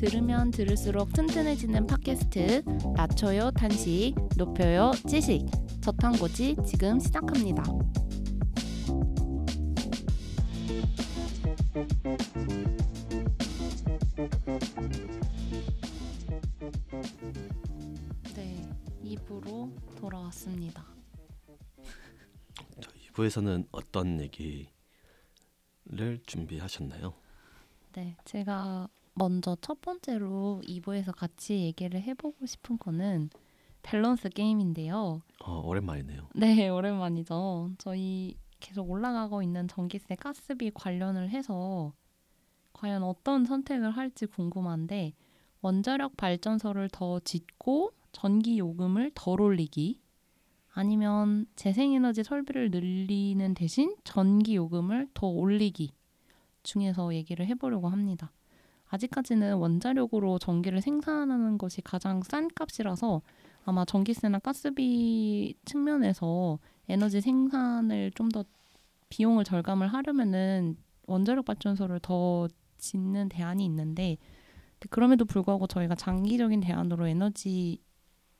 들으면 들을수록 튼튼해지는 팟캐스트 낮춰요 탄식 높여요 지식 저탄고지 지금 시작합니다. 네, 2부로 돌아왔습니다. 저 2부에서는 어떤 얘기를 준비하셨나요? 네, 제가 먼저 첫 번째로 2부에서 같이 얘기를 해보고 싶은 거는 밸런스 게임인데요. 어, 오랜만이네요. 네, 오랜만이죠. 저희 계속 올라가고 있는 전기세 가스비 관련을 해서 과연 어떤 선택을 할지 궁금한데 원자력 발전소를 더 짓고 전기 요금을 덜 올리기 아니면 재생에너지 설비를 늘리는 대신 전기 요금을 더 올리기 중에서 얘기를 해보려고 합니다. 아직까지는 원자력으로 전기를 생산하는 것이 가장 싼 값이라서 아마 전기세나 가스비 측면에서 에너지 생산을 좀 더 비용을 절감을 하려면은 원자력 발전소를 더 짓는 대안이 있는데 그럼에도 불구하고 저희가 장기적인 대안으로 에너지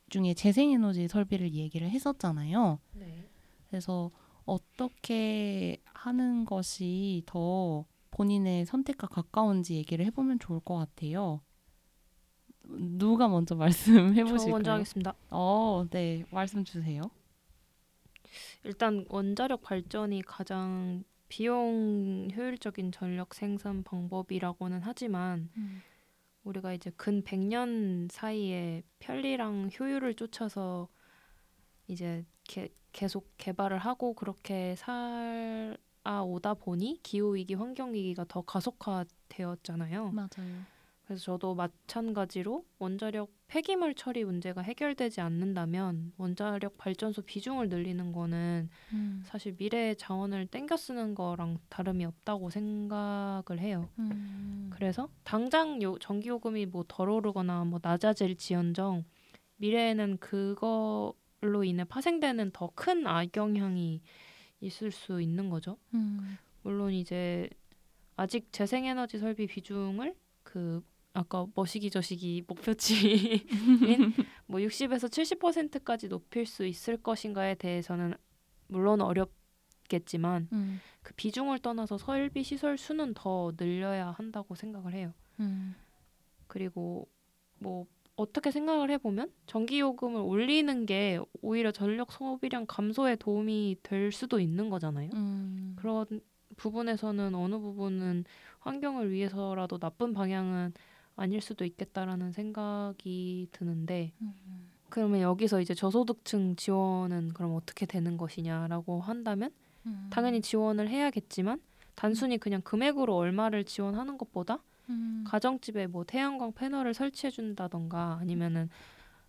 중에 재생에너지 설비를 얘기를 했었잖아요. 네. 그래서 어떻게 하는 것이 더 본인의 선택과 가까운지 얘기를 해보면 좋을 것 같아요. 누가 먼저 말씀해 저 보실까요? 먼저 하겠습니다. 어, 네, 말씀 주세요. 일단 원자력 발전이 가장 비용 효율적인 전력 생산 방법이라고는 하지만 우리가 이제 근 100년 사이에 편리랑 효율을 쫓아서 이제 개, 계속 개발을 하고 그렇게 살 아 오다 보니 기후 위기, 환경 위기가 더 가속화되었잖아요. 맞아요. 그래서 저도 마찬가지로 원자력 폐기물 처리 문제가 해결되지 않는다면 원자력 발전소 비중을 늘리는 거는 음, 사실 미래의 자원을 땡겨 쓰는 거랑 다름이 없다고 생각을 해요. 음, 그래서 당장 요 전기 요금이 뭐 덜 오르거나 뭐 낮아질지언정 미래에는 그걸로 인해 파생되는 더 큰 악영향이 있을 수 있는 거죠. 음, 물론 이제 아직 재생에너지 설비 비중을 그 아까 머시기 저시기 목표치인 뭐 60에서 70%까지 높일 수 있을 것인가에 대해서는 물론 어렵겠지만 음, 그 비중을 떠나서 설비 시설 수는 더 늘려야 한다고 생각을 해요. 음, 그리고 뭐 어떻게 생각을 해보면 전기 요금을 올리는 게 오히려 전력 소비량 감소에 도움이 될 수도 있는 거잖아요. 음, 그런 부분에서는 어느 부분은 환경을 위해서라도 나쁜 방향은 아닐 수도 있겠다라는 생각이 드는데 음, 그러면 여기서 이제 저소득층 지원은 그럼 어떻게 되는 것이냐라고 한다면 음, 당연히 지원을 해야겠지만 단순히 그냥 금액으로 얼마를 지원하는 것보다 음, 가정집에 뭐 태양광 패널을 설치해 준다던가 아니면은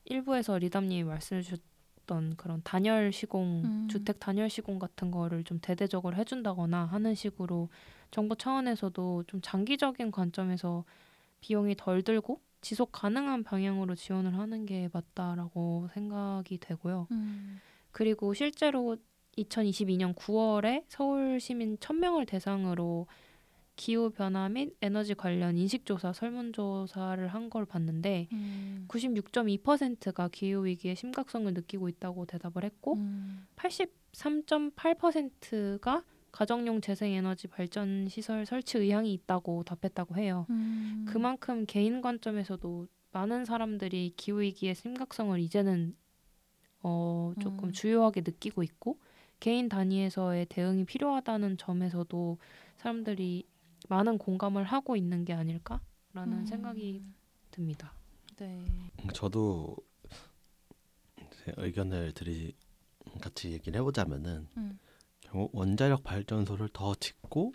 일부에서 리담님이 말씀해 주셨던 그런 단열 시공 음. 주택 단열 시공 같은 거를 좀 대대적으로 해 준다거나 하는 식으로 정부 차원에서도 좀 장기적인 관점에서 비용이 덜 들고 지속 가능한 방향으로 지원을 하는 게 맞다라고 생각이 되고요. 음, 그리고 실제로 2022년 9월에 서울 시민 1000명을 대상으로 기후 변화 및 에너지 관련 인식 조사 설문 조사를 한 걸 봤는데 음, 96.2%가 기후 위기의 심각성을 느끼고 있다고 대답을 했고 음, 83.8%가 가정용 재생 에너지 발전 시설 설치 의향이 있다고 답했다고 해요. 음, 그만큼 개인 관점에서도 많은 사람들이 기후 위기의 심각성을 이제는 어 조금 음. 주요하게 느끼고 있고 개인 단위에서의 대응이 필요하다는 점에서도 사람들이 많은 공감을 하고 있는 게 아닐까라는 음, 생각이 듭니다. 네, 음, 저도 제 의견을 드리 같이 얘기를 해보자면은 음, 결국 원자력 발전소를 더 짓고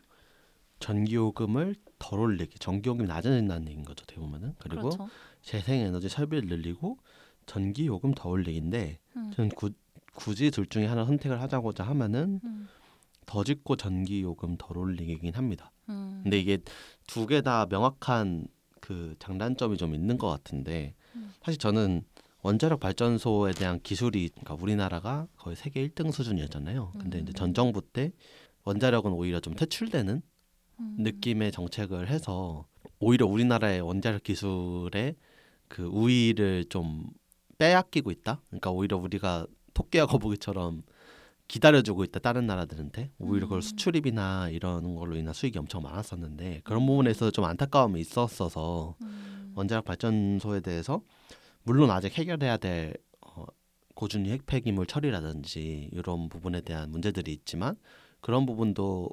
전기요금을 덜 올리기, 전기요금이 낮아진다는 얘기인 거죠, 대보면은. 그리고 그렇죠. 재생에너지 설비를 늘리고 전기요금 더 올리기인데 음, 저는 구, 굳이 둘 중에 하나 선택을 하자고자 하면은 음, 더 짓고 전기요금 덜 올리기긴 합니다. 음, 근데 이게 두 개 다 명확한 그 장단점이 좀 있는 것 같은데 음. 사실 저는 원자력 발전소에 대한 기술이 그러니까 우리나라가 거의 세계 1등 수준이었잖아요. 근데 이제 음. 전 정부 때 원자력은 오히려 좀 퇴출되는 음, 느낌의 정책을 해서 오히려 우리나라의 원자력 기술의 그 우위를 좀 빼앗기고 있다. 그러니까 오히려 우리가 토끼와 거북이처럼 기다려주고 있다 다른 나라들한테 오히려 그걸 음. 수출입이나 이런 걸로 인한 수익이 엄청 많았었는데 그런 부분에서 좀 안타까움이 있었어서 음. 원자력 발전소에 대해서 물론 아직 해결해야 될 어, 고준위 핵폐기물 처리라든지 이런 부분에 대한 문제들이 있지만 그런 부분도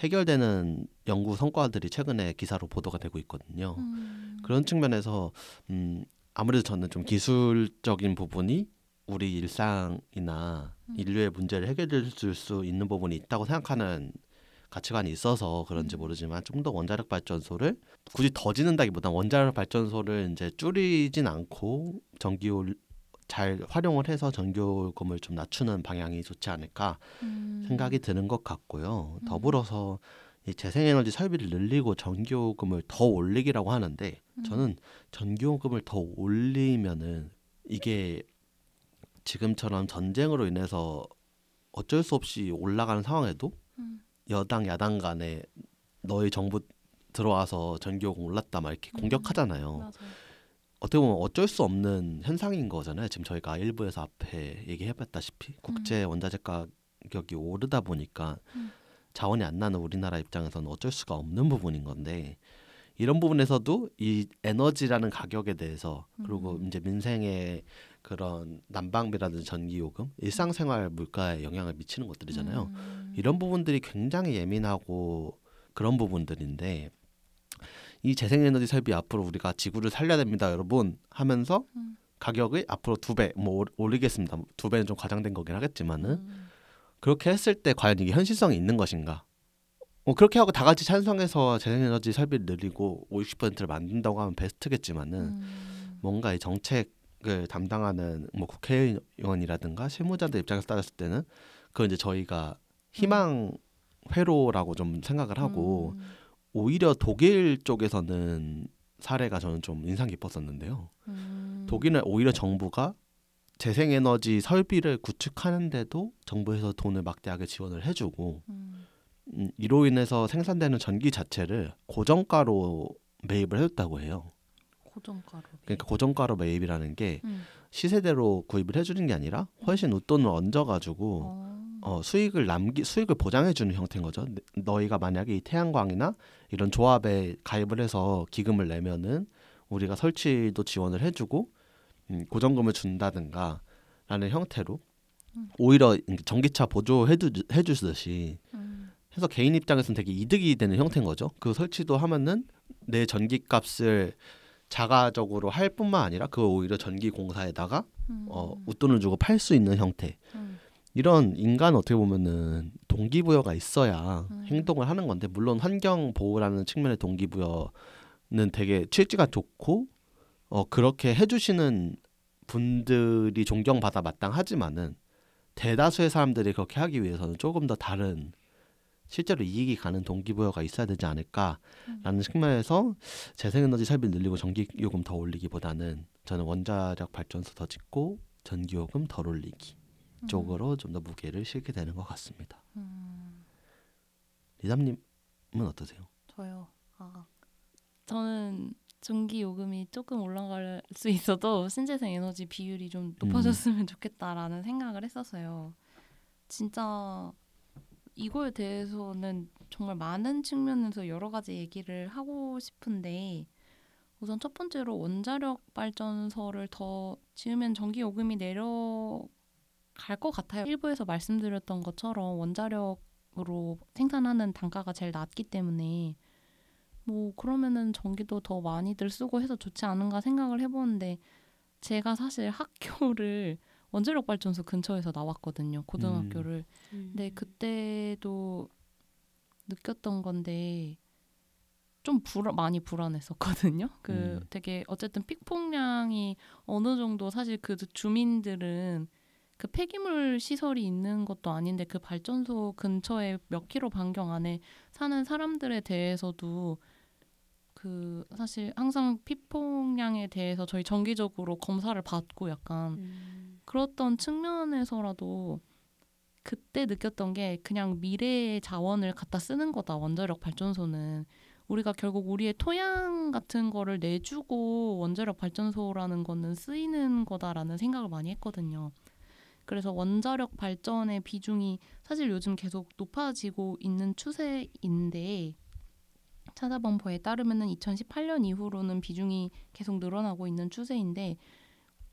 해결되는 연구 성과들이 최근에 기사로 보도가 되고 있거든요. 음. 그런 측면에서 음, 아무래도 저는 좀 기술적인 부분이 우리 일상이나 음. 인류의 문제를 해결해 줄 수 있는 부분이 있다고 생각하는 가치관이 있어서 그런지 음. 모르지만 좀 더 원자력 발전소를 굳이 더 짓는다기보단 원자력 발전소를 이제 줄이진 않고 전기요 잘 활용을 해서 전기요금을 좀 낮추는 방향이 좋지 않을까 음. 생각이 드는 것 같고요. 음. 더불어서 이 재생에너지 설비를 늘리고 전기요금을 더 올리기라고 하는데 음. 저는 전기요금을 더 올리면은 이게 지금처럼 전쟁으로 인해서 어쩔 수 없이 올라가는 상황에도 음. 여당 야당 간에 너희 정부 들어와서 전기요금 올랐다 막 이렇게 음. 공격하잖아요. 맞아. 어떻게 보면 어쩔 수 없는 현상인 거잖아요. 지금 저희가 일부에서 앞에 얘기해봤다시피 국제 원자재 가격이 오르다 보니까 음. 자원이 안 나는 우리나라 입장에서는 어쩔 수가 없는 부분인 건데 이런 부분에서도 이 에너지라는 가격에 대해서 그리고 음. 이제 민생의 그런 난방비라든지 전기요금, 일상생활 물가에 영향을 미치는 것들이잖아요. 음. 이런 부분들이 굉장히 예민하고 그런 부분들인데 이 재생에너지 설비 앞으로 우리가 지구를 살려야 됩니다, 여러분 하면서 음. 가격을 앞으로 두 배 뭐 올리겠습니다. 두 배는 좀 과장된 거긴 하겠지만은 음. 그렇게 했을 때 과연 이게 현실성이 있는 것인가? 뭐 그렇게 하고 다 같이 찬성해서 재생에너지 설비를 늘리고 50%를 만든다고 하면 베스트겠지만은 음. 뭔가 이 정책을 담당하는 뭐 국회의원이라든가 실무자들 입장에서 따졌을 때는 그건 이제 저희가 희망 회로라고 좀 생각을 하고 음. 오히려 독일 쪽에서는 사례가 저는 좀 인상 깊었었는데요. 음. 독일은 오히려 정부가 재생에너지 설비를 구축하는데도 정부에서 돈을 막대하게 지원을 해주고 음. 음, 이로 인해서 생산되는 전기 자체를 고정가로 매입을 해줬다고 해요. 고정가로. 그러니까 고정가로 매입이라는 게 음. 시세대로 구입을 해주는 게 아니라 훨씬 웃돈을 얹어가지고 어. 어, 수익을 남기 수익을 보장해주는 형태인 거죠. 네, 너희가 만약에 이 태양광이나 이런 조합에 가입을 해서 기금을 내면은 우리가 설치도 지원을 해주고 음, 고정금을 준다든가 라는 형태로 음. 오히려 전기차 보조해주 해주듯이 음. 해서 개인 입장에서는 되게 이득이 되는 형태인 거죠. 그 설치도 하면은 내 전기값을 자가적으로 할 뿐만 아니라 그 오히려 전기 공사에다가 음. 어, 웃돈을 주고 팔 수 있는 형태. 음. 이런 인간 어떻게 보면은 동기부여가 있어야 음. 행동을 하는 건데 물론 환경 보호라는 측면의 동기부여는 되게 취지가 좋고 어 그렇게 해주시는 분들이 존경받아 마땅하지만은 대다수의 사람들이 그렇게 하기 위해서는 조금 더 다른 실제로 이익이 가는 동기부여가 있어야 되지 않을까라는 측면에서 재생에너지 설비 늘리고 전기요금 더 올리기보다는 저는 원자력 발전소 더 짓고 전기요금 덜 올리기 쪽으로 좀 더 무게를 실게 되는 것 같습니다. 음. 리담님은 어떠세요? 저요. 아, 저는 전기 요금이 조금 올라갈 수 있어도 신재생 에너지 비율이 좀 높아졌으면 좋겠다라는 생각을 했었어요. 진짜 이거에 대해서는 정말 많은 측면에서 여러 가지 얘기를 하고 싶은데 우선 첫 번째로 원자력 발전소를 더 지으면 전기 요금이 내려갈 것 같아요. 일부에서 말씀드렸던 것처럼 원자력으로 생산하는 단가가 제일 낮기 때문에 뭐 그러면은 전기도 더 많이들 쓰고 해서 좋지 않은가 생각을 해보는데 제가 사실 학교를 원자력 발전소 근처에서 나왔거든요 고등학교를 음. 근데 그때도 느꼈던 건데 좀 불, 많이 불안했었거든요. 그 음. 되게 어쨌든 픽폭량이 어느 정도 사실 그 주민들은 그 폐기물 시설이 있는 것도 아닌데 그 발전소 근처에 몇 킬로 반경 안에 사는 사람들에 대해서도 그 사실 항상 피폭량에 대해서 저희 정기적으로 검사를 받고 약간 음. 그렇던 측면에서라도 그때 느꼈던 게 그냥 미래의 자원을 갖다 쓰는 거다 원자력 발전소는 우리가 결국 우리의 토양 같은 거를 내주고 원자력 발전소라는 거는 쓰이는 거다라는 생각을 많이 했거든요. 그래서 원자력 발전의 비중이 사실 요즘 계속 높아지고 있는 추세인데 찾아본 바에 따르면은 2018년 이후로는 비중이 계속 늘어나고 있는 추세인데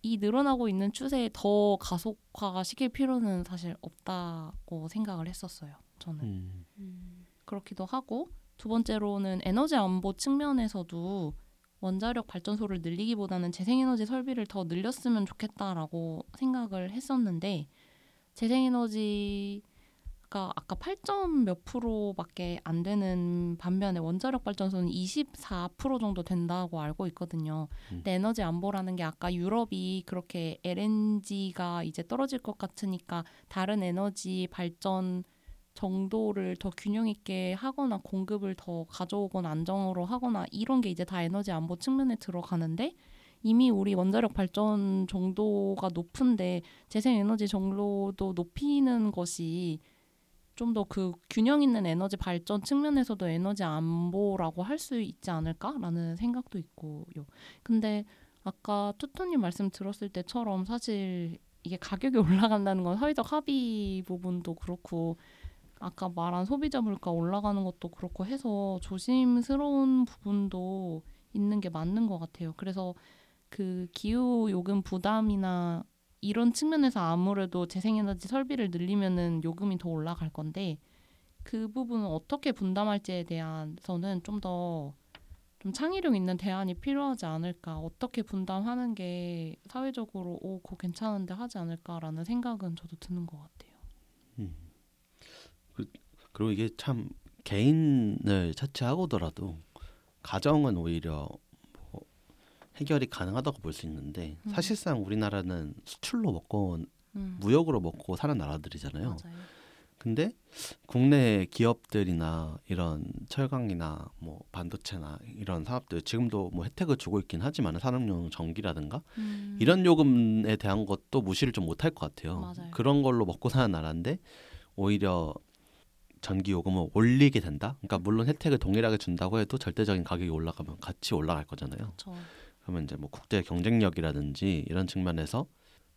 이 늘어나고 있는 추세에 더 가속화가 시킬 필요는 사실 없다고 생각을 했었어요. 저는. 음. 음. 그렇기도 하고 두 번째로는 에너지 안보 측면에서도 원자력 발전소를 늘리기보다는 재생에너지 설비를 더 늘렸으면 좋겠다라고 생각을 했었는데 재생에너지 가 아까 8점 몇 프로밖에 안 되는 반면에 원자력 발전소는 24% 정도 된다고 알고 있거든요. 음. 근데 에너지 안보라는 게 아까 유럽이 그렇게 LNG가 이제 떨어질 것 같으니까 다른 에너지 발전 정도를 더 균형 있게 하거나 공급을 더 가져오거나 안정으로 하거나 이런 게 이제 다 에너지 안보 측면에 들어가는데 이미 우리 원자력 발전 정도가 높은데 재생 에너지 정도도 높이는 것이 좀 더 그 균형 있는 에너지 발전 측면에서도 에너지 안보라고 할 수 있지 않을까라는 생각도 있고요. 근데 아까 투토님 말씀 들었을 때처럼 사실 이게 가격이 올라간다는 건 사회적 합의 부분도 그렇고 아까 말한 소비자 물가 올라가는 것도 그렇고 해서 조심스러운 부분도 있는 게 맞는 것 같아요. 그래서 그 기후 요금 부담이나 이런 측면에서 아무래도 재생에너지 설비를 늘리면은 요금이 더 올라갈 건데 그 부분은 어떻게 분담할지에 대해서는 좀 더 좀 창의력 있는 대안이 필요하지 않을까 어떻게 분담하는 게 사회적으로 오 그거 괜찮은데 하지 않을까라는 생각은 저도 드는 것 같아요. 그리고 이게 참 개인을 차치하고더라도 가정은 오히려 뭐 해결이 가능하다고 볼 수 있는데 음. 사실상 우리나라는 수출로 먹고 음, 무역으로 먹고 사는 나라들이잖아요. 맞아요. 근데 국내 기업들이나 이런 철강이나 뭐 반도체나 이런 사업들 지금도 뭐 혜택을 주고 있긴 하지만 산업용 전기라든가 음. 이런 요금에 대한 것도 무시를 좀 못할 것 같아요. 맞아요. 그런 걸로 먹고 사는 나라인데 오히려 전기 요금을 올리게 된다. 그러니까 물론 혜택을 동일하게 준다고 해도 절대적인 가격이 올라가면 같이 올라갈 거잖아요. 저 그러면 이제 뭐 국제 경쟁력이라든지 이런 측면에서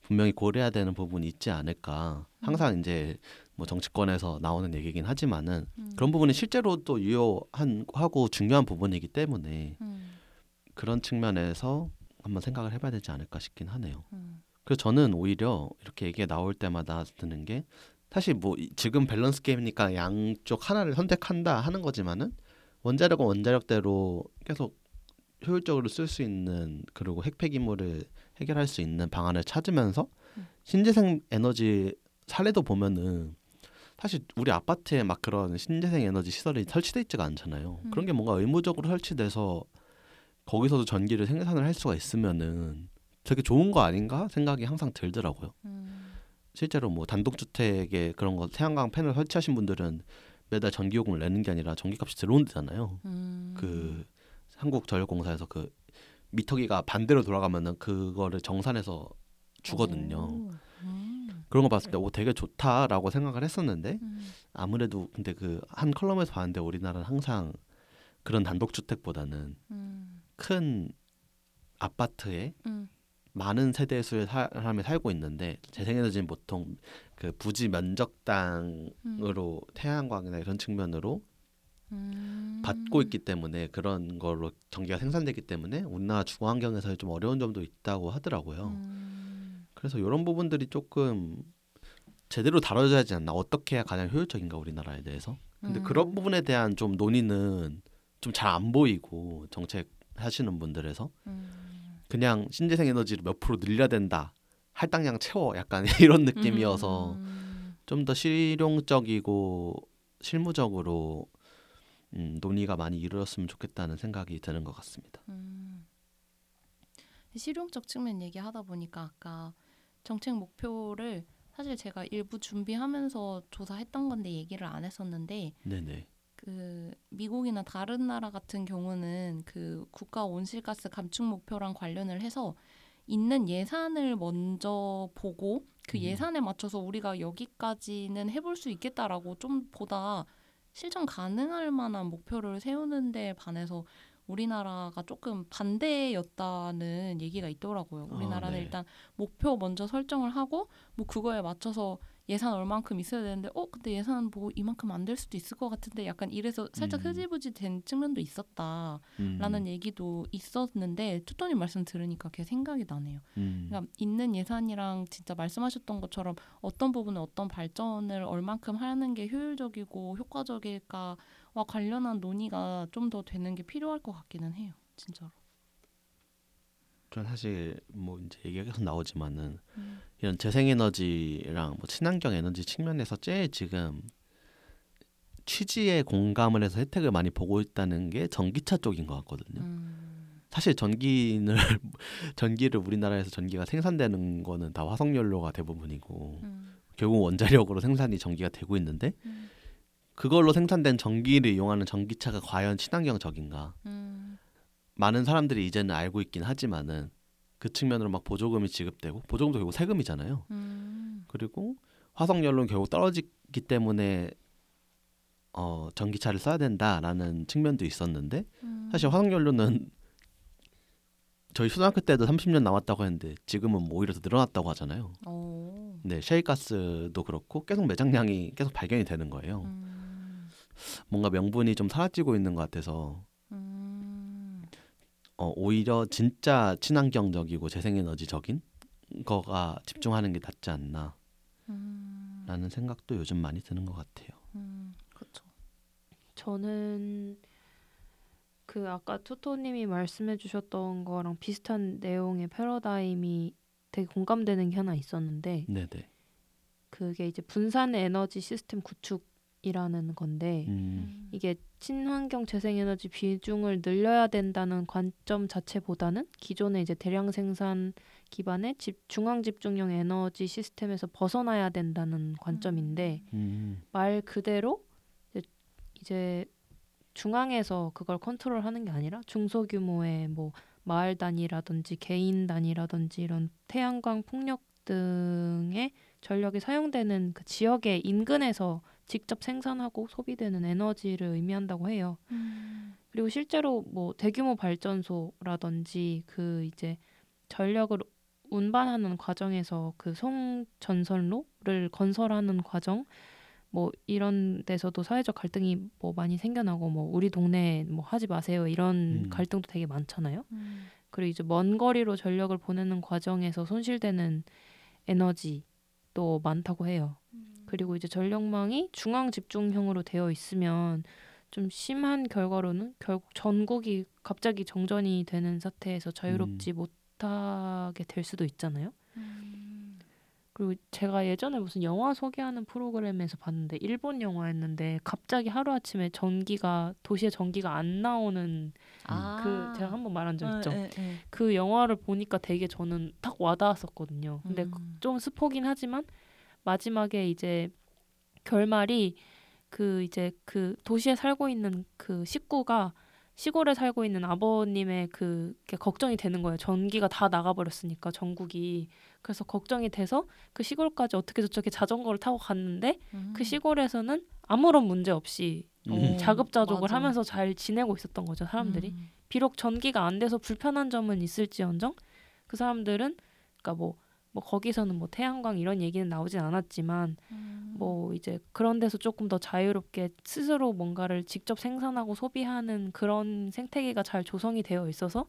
분명히 고려해야 되는 부분이 있지 않을까. 항상 이제 뭐 정치권에서 나오는 얘기긴 하지만은 음. 그런 부분이 실제로 또 유효한 하고 중요한 부분이기 때문에 음, 그런 측면에서 한번 생각을 해봐야 되지 않을까 싶긴 하네요. 음, 그래서 저는 오히려 이렇게 얘기가 나올 때마다 드는 게 사실 뭐 이- 지금 밸런스 게임이니까 양쪽 하나를 선택한다 하는 거지만은 원자력은 원자력대로 계속 효율적으로 쓸 수 있는 그리고 핵폐 기물을 해결할 수 있는 방안을 찾으면서 음. 신재생 에너지 사례도 보면은 사실 우리 아파트에 막 그런 신재생 에너지 시설이 설치돼 있지가 않잖아요. 음. 그런 게 뭔가 의무적으로 설치돼서 거기서도 전기를 생산을 할 수가 있으면은 되게 좋은 거 아닌가 생각이 항상 들더라고요. 음, 실제로 뭐 단독주택에 그런 거 태양광 패널 설치하신 분들은 매달 전기요금을 내는 게 아니라 전기값이 들어온대잖아요. 음. 그 한국전력공사에서 그 미터기가 반대로 돌아가면은 그거를 정산해서 주거든요. 오, 음, 그런 거 봤을 때 오 되게 좋다라고 생각을 했었는데 음, 아무래도 근데 그 한 컬럼에서 봤는데 우리나라는 항상 그런 단독주택보다는 음, 큰 아파트에 음, 많은 세대 수의 사람이 살고 있는데 재생에너지는 보통 그 부지 면적당으로 태양광이나 이런 측면으로 음. 받고 있기 때문에 그런 걸로 전기가 생산되기 때문에 우리나라 주거 환경에서 좀 어려운 점도 있다고 하더라고요. 음, 그래서 이런 부분들이 조금 제대로 다뤄져야 하지 않나 어떻게 해야 가장 효율적인가 우리나라에 대해서 근데 음. 그런 부분에 대한 좀 논의는 좀 잘 안 보이고 정책 하시는 분들에서 음. 그냥 신재생 에너지를 몇 프로 늘려야 된다 할당량 채워 약간 이런 느낌이어서 음, 좀더 실용적이고 실무적으로 음, 논의가 많이 이루어졌으면 좋겠다는 생각이 드는 것 같습니다. 음. 실용적 측면 얘기하다 보니까 아까 정책 목표를 사실 제가 일부 준비하면서 조사했던 건데 얘기를 안 했었는데 네네. 그 미국이나 다른 나라 같은 경우는 그 국가 온실가스 감축 목표랑 관련을 해서 있는 예산을 먼저 보고 그 음. 예산에 맞춰서 우리가 여기까지는 해볼 수 있겠다라고 좀 보다 실천 가능할 만한 목표를 세우는 데 반해서 우리나라가 조금 반대였다는 얘기가 있더라고요. 어, 우리나라는 네. 일단 목표 먼저 설정을 하고 뭐 그거에 맞춰서 예산 얼만큼 있어야 되는데 어 근데 예산 뭐 이만큼 안 될 수도 있을 것 같은데 약간 이래서 살짝 음. 흐지부지 된 측면도 있었다라는 음, 얘기도 있었는데 투토님 말씀 들으니까 그게 생각이 나네요. 음. 그러니까 있는 예산이랑 진짜 말씀하셨던 것처럼 어떤 부분에 어떤 발전을 얼만큼 하는 게 효율적이고 효과적일까와 관련한 논의가 좀 더 되는 게 필요할 것 같기는 해요. 진짜로. 전 사실 뭐 이제 얘기가 계속 나오지만은 음. 이런 재생에너지랑 뭐 친환경 에너지 측면에서 제일 지금 취지에 공감을 해서 혜택을 많이 보고 있다는 게 전기차 쪽인 것 같거든요. 음. 사실 전기를 전기를 우리나라에서 전기가 생산되는 거는 다 화석연료가 대부분이고 음. 결국 원자력으로 생산이 전기가 되고 있는데 음. 그걸로 생산된 전기를 이용하는 전기차가 과연 친환경적인가? 음. 많은 사람들이 이제는 알고 있긴 하지만은 그 측면으로 막 보조금이 지급되고 보조금도 결국 세금이잖아요. 음. 그리고 화석연료는 결국 떨어지기 때문에 어, 전기차를 써야 된다라는 측면도 있었는데 음. 사실 화석연료는 저희 초등학교 때도 30년 남았다고 했는데 지금은 뭐 오히려 더 늘어났다고 하잖아요. 오. 네, 셰일가스도 그렇고 계속 매장량이 계속 발견이 되는 거예요. 음. 뭔가 명분이 좀 사라지고 있는 것 같아서 음. 어, 오히려 진짜 친환경적이고 재생에너지적인 거가 집중하는 게 낫지 않나라는 음. 생각도 요즘 많이 드는 것 같아요. 음. 그렇죠. 저는 그 아까 투토님이 말씀해주셨던 거랑 비슷한 내용의 패러다임이 되게 공감되는 게 하나 있었는데 네네. 그게 이제 분산 에너지 시스템 구축 이라는 건데 음, 이게 친환경 재생에너지 비중을 늘려야 된다는 관점 자체보다는 기존의 이제 대량 생산 기반의 집, 중앙 집중형 에너지 시스템에서 벗어나야 된다는 관점인데 음, 말 그대로 이제, 이제 중앙에서 그걸 컨트롤하는 게 아니라 중소규모의 뭐 마을 단위라든지 개인 단위라든지 이런 태양광 풍력 등의 전력이 사용되는 그 지역의 인근에서 직접 생산하고 소비되는 에너지를 의미한다고 해요. 음. 그리고 실제로 뭐 대규모 발전소라든지 그 이제 전력을 운반하는 과정에서 그 송전선로를 건설하는 과정 뭐 이런 데서도 사회적 갈등이 뭐 많이 생겨나고 뭐 우리 동네 뭐 하지 마세요 이런 음. 갈등도 되게 많잖아요. 음. 그리고 이제 먼 거리로 전력을 보내는 과정에서 손실되는 에너지도 많다고 해요. 그리고 이제 전력망이 중앙 집중형으로 되어 있으면 좀 심한 결과로는 결국 전국이 갑자기 정전이 되는 사태에서 자유롭지 못하게 될 수도 있잖아요. 음. 그리고 제가 예전에 무슨 영화 소개하는 프로그램에서 봤는데 일본 영화였는데 갑자기 하루 아침에 전기가 도시에 전기가 안 나오는 아. 그 제가 한번 말한 적 있죠. 예, 예, 예. 그 영화를 보니까 되게 저는 딱 와닿았었거든요. 근데 음. 좀 스포긴 하지만 마지막에 이제 결말이 그 이제 그 도시에 살고 있는 그 식구가 시골에 살고 있는 아버님의 그게 걱정이 되는 거예요. 전기가 다 나가버렸으니까 전국이 그래서 걱정이 돼서 그 시골까지 어떻게 저렇게 자전거를 타고 갔는데 음. 그 시골에서는 아무런 문제 없이 음. 자급자족을 맞아. 하면서 잘 지내고 있었던 거죠 사람들이. 음. 비록 전기가 안 돼서 불편한 점은 있을지언정 그 사람들은 그러니까 뭐, 뭐 거기서는 뭐 태양광 이런 얘기는 나오진 않았지만 음. 뭐 이제 그런 데서 조금 더 자유롭게 스스로 뭔가를 직접 생산하고 소비하는 그런 생태계가 잘 조성이 되어 있어서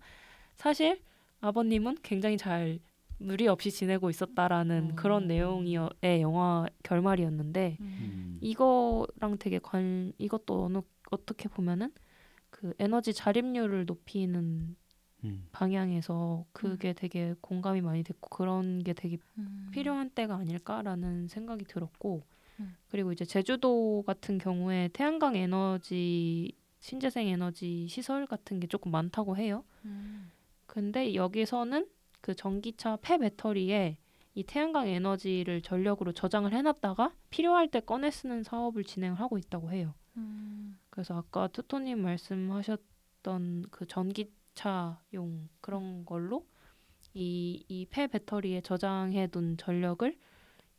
사실 아버님은 굉장히 잘 무리 없이 지내고 있었다라는 어. 그런 내용의 영화 결말이었는데 음. 음, 이거랑 되게 관 이것도 어느 어떻게 보면은 그 에너지 자립률을 높이는 음, 방향에서 그게 되게 공감이 많이 됐고 그런 게 되게 음. 필요한 때가 아닐까라는 생각이 들었고 음. 그리고 이제 제주도 같은 경우에 태양광 에너지 신재생 에너지 시설 같은 게 조금 많다고 해요. 음. 근데 여기서는 그 전기차 폐 배터리에 이 태양광 에너지를 전력으로 저장을 해놨다가 필요할 때 꺼내 쓰는 사업을 진행을 하고 있다고 해요. 음. 그래서 아까 투토님 말씀하셨던 그 전기 차용 그런 걸로 이 이 폐 배터리에 저장해 둔 전력을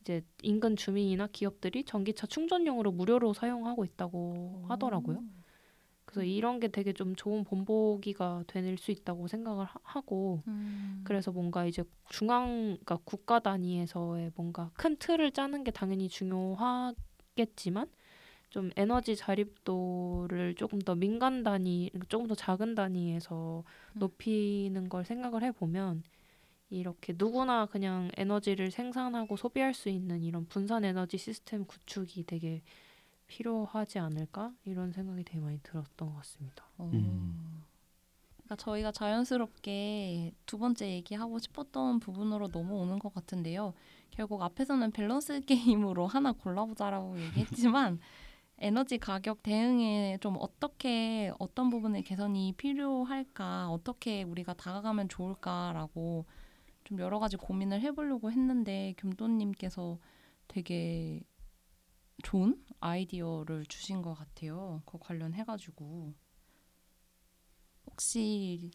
이제 인근 주민이나 기업들이 전기차 충전용으로 무료로 사용하고 있다고 하더라고요. 그래서 이런 게 되게 좀 좋은 본보기가 될 수 있다고 생각을 하- 하고 음. 그래서 뭔가 이제 중앙 그러니까 국가 단위에서의 뭔가 큰 틀을 짜는 게 당연히 중요하겠지만 좀 에너지 자립도를 조금 더 민간 단위 조금 더 작은 단위에서 음. 높이는 걸 생각을 해 보면 이렇게 누구나 그냥 에너지를 생산하고 소비할 수 있는 이런 분산 에너지 시스템 구축이 되게 필요하지 않을까 이런 생각이 되게 많이 들었던 것 같습니다. 어. 음. 그러니까 저희가 자연스럽게 두 번째 얘기하고 싶었던 부분으로 넘어오는 것 같은데요. 결국 앞에서는 밸런스 게임으로 하나 골라보자라고 얘기했지만 에너지 가격 대응에 좀 어떻게 어떤 부분의 개선이 필요할까, 어떻게 우리가 다가가면 좋을까라고 좀 여러 가지 고민을 해보려고 했는데 겸도님께서 되게 좋은 아이디어를 주신 것 같아요. 그 관련해가지고 혹시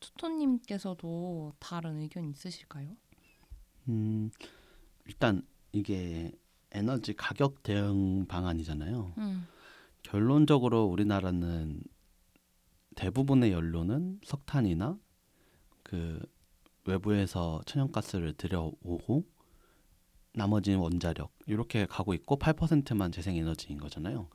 투토님께서도 다른 의견 있으실까요? 음, 일단 이게 에너지 가격 대응 방안이잖아요. 음, 결론적으로 우리나라는 대부분의 연료는 석탄이나 그 외부에서 천연가스를 들여오고 나머지는 원자력 이렇게 가고 있고 8%만 재생에너지인 거잖아요.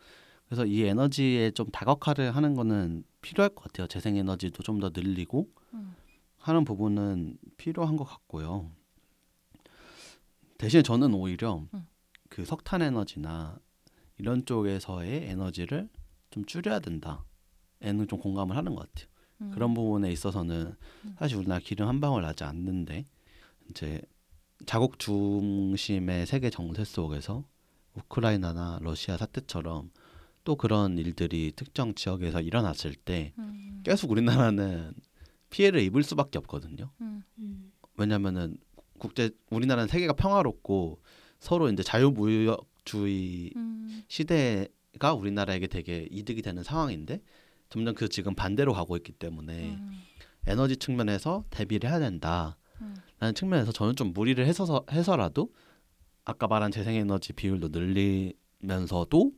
그래서 이 에너지에 좀 다각화를 하는 거는 필요할 것 같아요. 재생에너지도 좀 더 늘리고 음. 하는 부분은 필요한 것 같고요. 대신 저는 오히려 음. 그 석탄 에너지나 이런 쪽에서의 에너지를 좀 줄여야 된다. 에는 좀 공감을 하는 것 같아요. 음. 그런 부분에 있어서는 음. 사실 우리나라 기름 한 방울 나지 않는데 이제 자국 중심의 세계 정세 속에서 우크라이나나 러시아 사태처럼 또 그런 일들이 특정 지역에서 일어났을 때 음, 계속 우리나라는 피해를 입을 수밖에 없거든요. 음, 왜냐면은 국제 우리나라는 세계가 평화롭고 서로 이제 자유무역주의 음, 시대가 우리나라에게 되게 이득이 되는 상황인데 점점 그 지금 반대로 가고 있기 때문에 음, 에너지 측면에서 대비를 해야 된다 라는 음. 측면에서 저는 좀 무리를 해서 해서라도 아까 말한 재생에너지 비율도 늘리면서도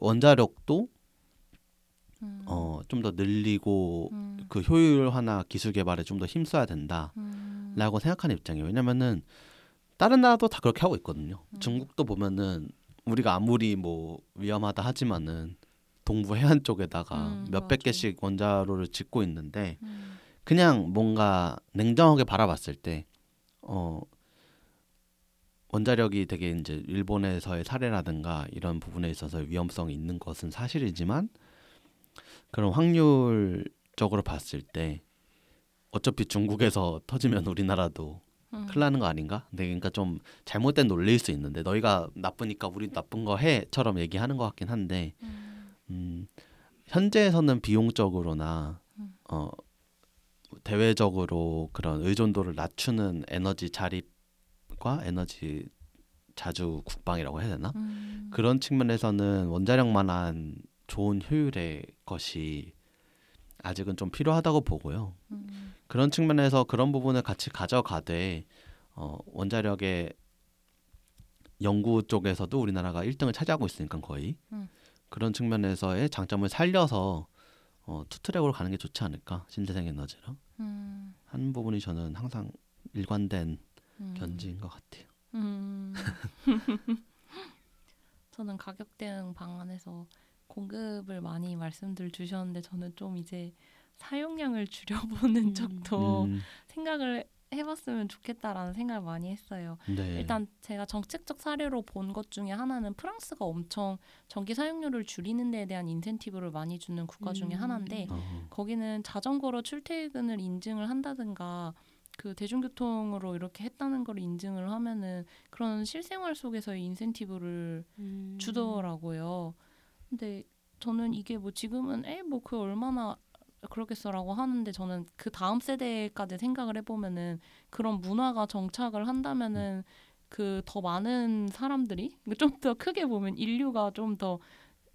원자력도 음, 어좀 더 늘리고 음, 그 효율화나 기술 개발에 좀 더 힘써야 된다. 음, 라고 생각하는 입장이에요. 왜냐면은 다른 나라도 다 그렇게 하고 있거든요. 음. 중국도 보면은 우리가 아무리 뭐 위험하다 하지만은 동부 해안 쪽에다가 음, 몇백 맞아. 개씩 원자로를 짓고 있는데 음, 그냥 뭔가 냉정하게 바라봤을 때 어, 원자력이 되게 이제 일본에서의 사례라든가 이런 부분에 있어서 위험성이 있는 것은 사실이지만 그런 확률적으로 봤을 때 어차피 중국에서 터지면 우리나라도 음. 큰일 나는 거 아닌가? 근데 그러니까 좀 잘못된 논리일 수 있는데 너희가 나쁘니까 우리 나쁜 거 해처럼 얘기하는 것 같긴 한데 음, 음, 현재에서는 비용적으로나 음. 어, 대외적으로 그런 의존도를 낮추는 에너지 자립과 에너지 자주 국방이라고 해야 되나? 음, 그런 측면에서는 원자력만한 좋은 효율의 것이 아직은 좀 필요하다고 보고요. 음, 그런 측면에서 그런 부분을 같이 가져가되 어, 원자력의 연구 쪽에서도 우리나라가 1등을 차지하고 있으니까 거의 음. 그런 측면에서의 장점을 살려서 어, 투트랙으로 가는 게 좋지 않을까 신재생 에너지랑 음, 하는 부분이 저는 항상 일관된 음. 견지인 것 같아요. 음. 저는 가격 대응 방안에서 공급을 많이 말씀들 주셨는데 저는 좀 이제 사용량을 줄여보는 음. 쪽도 음, 생각을 해봤으면 좋겠다라는 생각을 많이 했어요. 네. 일단 제가 정책적 사례로 본 것 중에 하나는 프랑스가 엄청 전기 사용료를 줄이는 데에 대한 인센티브를 많이 주는 국가 중에 음. 하나인데 어, 거기는 자전거로 출퇴근을 인증을 한다든가 그 대중교통으로 이렇게 했다는 걸 인증을 하면은 그런 실생활 속에서의 인센티브를 음. 주더라고요. 근데 저는 이게 뭐 지금은 에뭐그 얼마나 그러겠어라고 하는데 저는 그 다음 세대까지 생각을 해보면은 그런 문화가 정착을 한다면은 그 더 많은 사람들이 좀 더 크게 보면 인류가 좀 더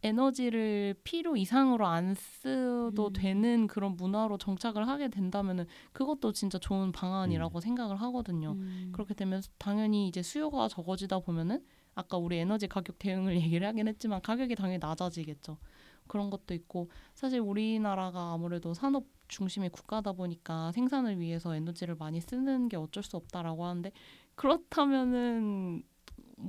에너지를 필요 이상으로 안 쓰도 음. 되는 그런 문화로 정착을 하게 된다면은 그것도 진짜 좋은 방안이라고 생각을 하거든요. 음. 그렇게 되면 당연히 이제 수요가 적어지다 보면은 아까 우리 에너지 가격 대응을 얘기를 하긴 했지만 가격이 당연히 낮아지겠죠. 그런 것도 있고 사실 우리나라가 아무래도 산업 중심의 국가다 보니까 생산을 위해서 에너지를 많이 쓰는 게 어쩔 수 없다라고 하는데 그렇다면은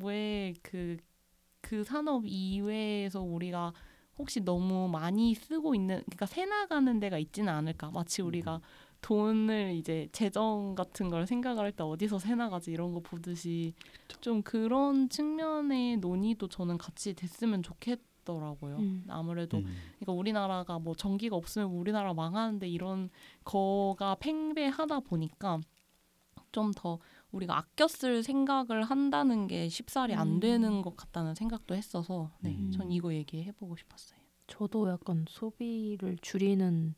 왜그그 산업 이외에서 우리가 혹시 너무 많이 쓰고 있는 그러니까 새 나가는 데가 있지는 않을까? 마치 우리가 돈을 이제 재정 같은 걸 생각을 할 때 어디서 새 나가지? 이런 거 보듯이 좀 그런 측면의 논의도 저는 같이 됐으면 좋겠 더라고요. 음. 아무래도 음. 그러니까 우리나라가 뭐 전기가 없으면 우리나라 망하는데 이런 거가 팽배하다 보니까 좀 더 우리가 아껴 쓸 생각을 한다는 게 쉽사리 안 음. 되는 것 같다는 생각도 했어서 네, 음. 전 이거 얘기해 보고 싶었어요. 저도 약간 소비를 줄이는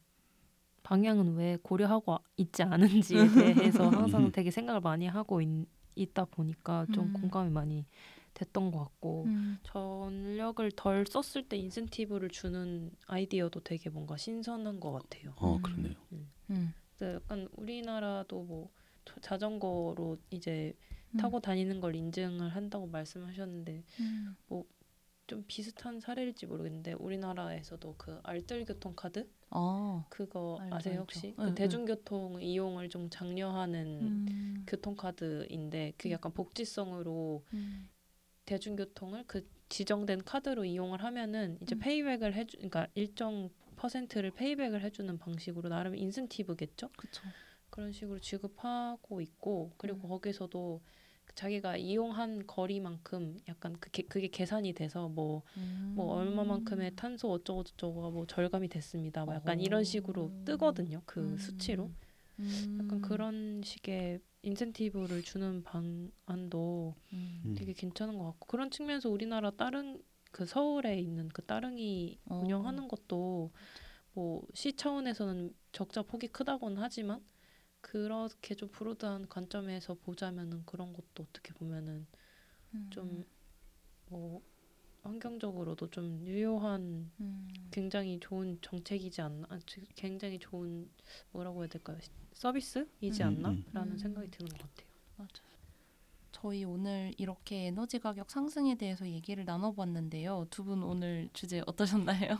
방향은 왜 고려하고 있지 않은지에 대해서 항상 음. 되게 생각을 많이 하고 있, 있다 보니까 좀 음. 공감이 많이 됐던 것 같고 전력을 덜 썼을 때 인센티브를 주는 아이디어도 되게 뭔가 신선한 것 같아요. 어 음. 그러네요. 음. 그래서 약간 우리나라도 뭐 자- 자전거로 이제 음. 타고 다니는 걸 인증을 한다고 말씀하셨는데 음. 좀 비슷한 사례일지 모르겠는데 우리나라에서도 그 알뜰 교통 카드 아, 그거 알죠, 아세요. 혹시? 응, 그 응. 대중교통 이용을 좀 장려하는 음. 교통카드인데 그게 음. 약간 복지성으로 음. 대중교통을 그 지정된 카드로 이용을 하면은 이제 음. 페이백을 해주 그러니까 일정 퍼센트를 페이백을 해주는 방식으로 나름 인센티브겠죠? 그쵸. 그런 식으로 지급하고 있고 그리고 음. 거기서도 자기가 이용한 거리만큼 약간 그게, 그게 계산이 돼서 뭐뭐 음. 얼마만큼의 탄소 어쩌고 저쩌고가 뭐 절감이 됐습니다. 뭐 약간 이런 식으로 오. 뜨거든요. 그 음. 수치로. 음. 약간 그런 식의 인센티브를 주는 방안도 음. 음. 되게 괜찮은 것 같고 그런 측면에서 우리나라 따릉 그 서울에 있는 그 따릉이 어. 운영하는 것도 뭐 시 차원에서는 적자 폭이 크다고는 하지만 그렇게 좀 브로드한 관점에서 보자면은 그런 것도 어떻게 보면은 좀뭐 환경적으로도 좀 유효한 음. 굉장히 좋은 정책이지 않나 아, 지- 굉장히 좋은 뭐라고 해야 될까요 서비스이지 음, 않나라는 음. 생각이 드는 것 같아요. 맞아요. 저희 오늘 이렇게 에너지 가격 상승에 대해서 얘기를 나눠봤는데요. 두 분 오늘 주제 어떠셨나요?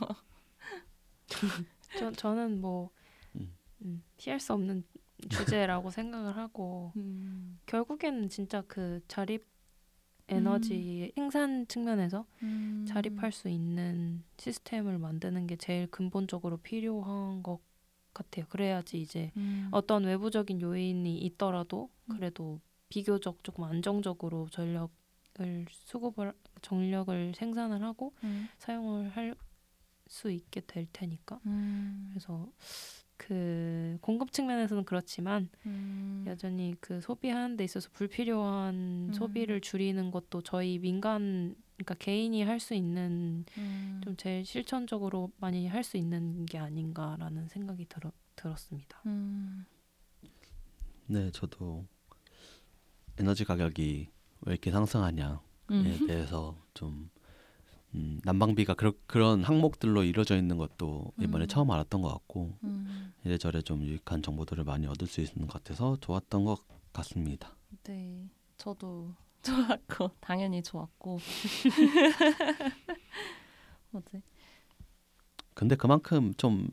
저, 저는 뭐 음. 음, 피할 수 없는 주제라고 생각을 하고 음. 결국에는 진짜 그 자립 에너지 생산 측면에서 음. 자립할 수 있는 시스템을 만드는 게 제일 근본적으로 필요한 것 같아요. 그래야지 이제 음. 어떤 외부적인 요인이 있더라도 음. 그래도 비교적 조금 안정적으로 전력을 수급을 전력을 생산을 하고 음. 사용을 할 수 있게 될 테니까 음. 그래서 그 공급 측면에서는 그렇지만 음. 여전히 그 소비하는 데 있어서 불필요한 음. 소비를 줄이는 것도 저희 민간 그러니까 개인이 할 수 있는 음. 좀 제일 실천적으로 많이 할 수 있는 게 아닌가라는 생각이 들어, 들었습니다. 음. 네, 저도 에너지 가격이 왜 이렇게 상승하냐에 음. 대해서 좀 음, 난방비가 그러, 그런 항목들로 이루어져 있는 것도 이번에 음. 처음 알았던 것 같고 음. 이래저래 좀 유익한 정보들을 많이 얻을 수 있는 것 같아서 좋았던 것 같습니다. 네, 저도 좋았고 당연히 좋았고 뭐지? 근데 그만큼 좀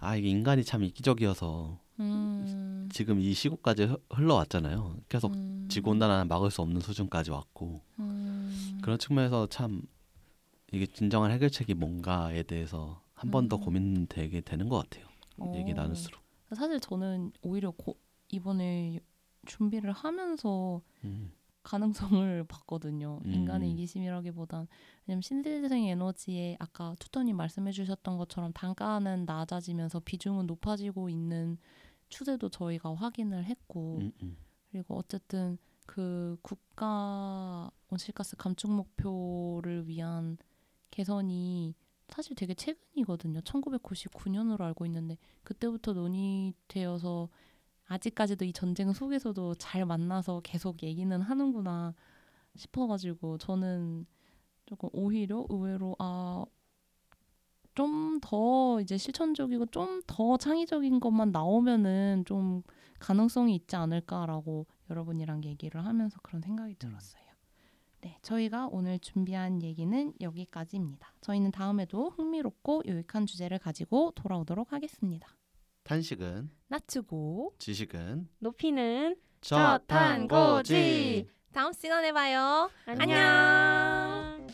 아 이게 인간이 참 이기적이어서 음. 지금 이 시국까지 흐- 흘러왔잖아요. 계속 음. 지구 온난화는 막을 수 없는 수준까지 왔고 음. 그런 측면에서 참 이게 진정한 해결책이 뭔가에 대해서 한 번더 음. 고민되게 되는 것 같아요. 얘기 어. 나눌수록. 사실 저는 오히려 고, 이번에 준비를 하면서 음. 가능성을 봤거든요. 음. 인간의 이기심이라기보단 왜냐면 신재생 에너지에 아까 투터님 말씀해주셨던 것처럼 단가는 낮아지면서 비중은 높아지고 있는 추세도 저희가 확인을 했고 음, 음. 그리고 어쨌든 그 국가 온실가스 감축 목표를 위한 개선이 사실 되게 최근이거든요. 1999년으로 알고 있는데 그때부터 논의되어서 아직까지도 이 전쟁 속에서도 잘 만나서 계속 얘기는 하는구나 싶어가지고 저는 조금 오히려 의외로 아 좀 더 이제 실천적이고 좀 더 창의적인 것만 나오면은 좀 가능성이 있지 않을까라고 여러분이랑 얘기를 하면서 그런 생각이 들었어요. 네, 저희가 오늘 준비한 얘기는 여기까지입니다. 저희는 다음에도 흥미롭고 유익한 주제를 가지고 돌아오도록 하겠습니다. 탄식은 낮추고 지식은 높이는 저탄고지. 다음 시간에 봐요. 안녕. 안녕.